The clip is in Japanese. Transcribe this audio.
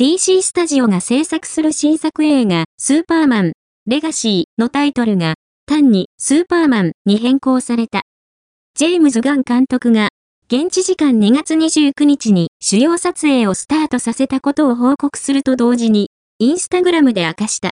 DC スタジオが制作する新作映画、スーパーマン、レガシーのタイトルが、単にスーパーマンに変更された。ジェームズ・ガン監督が、現地時間2月29日に主要撮影をスタートさせたことを報告すると同時に、インスタグラムで明かした。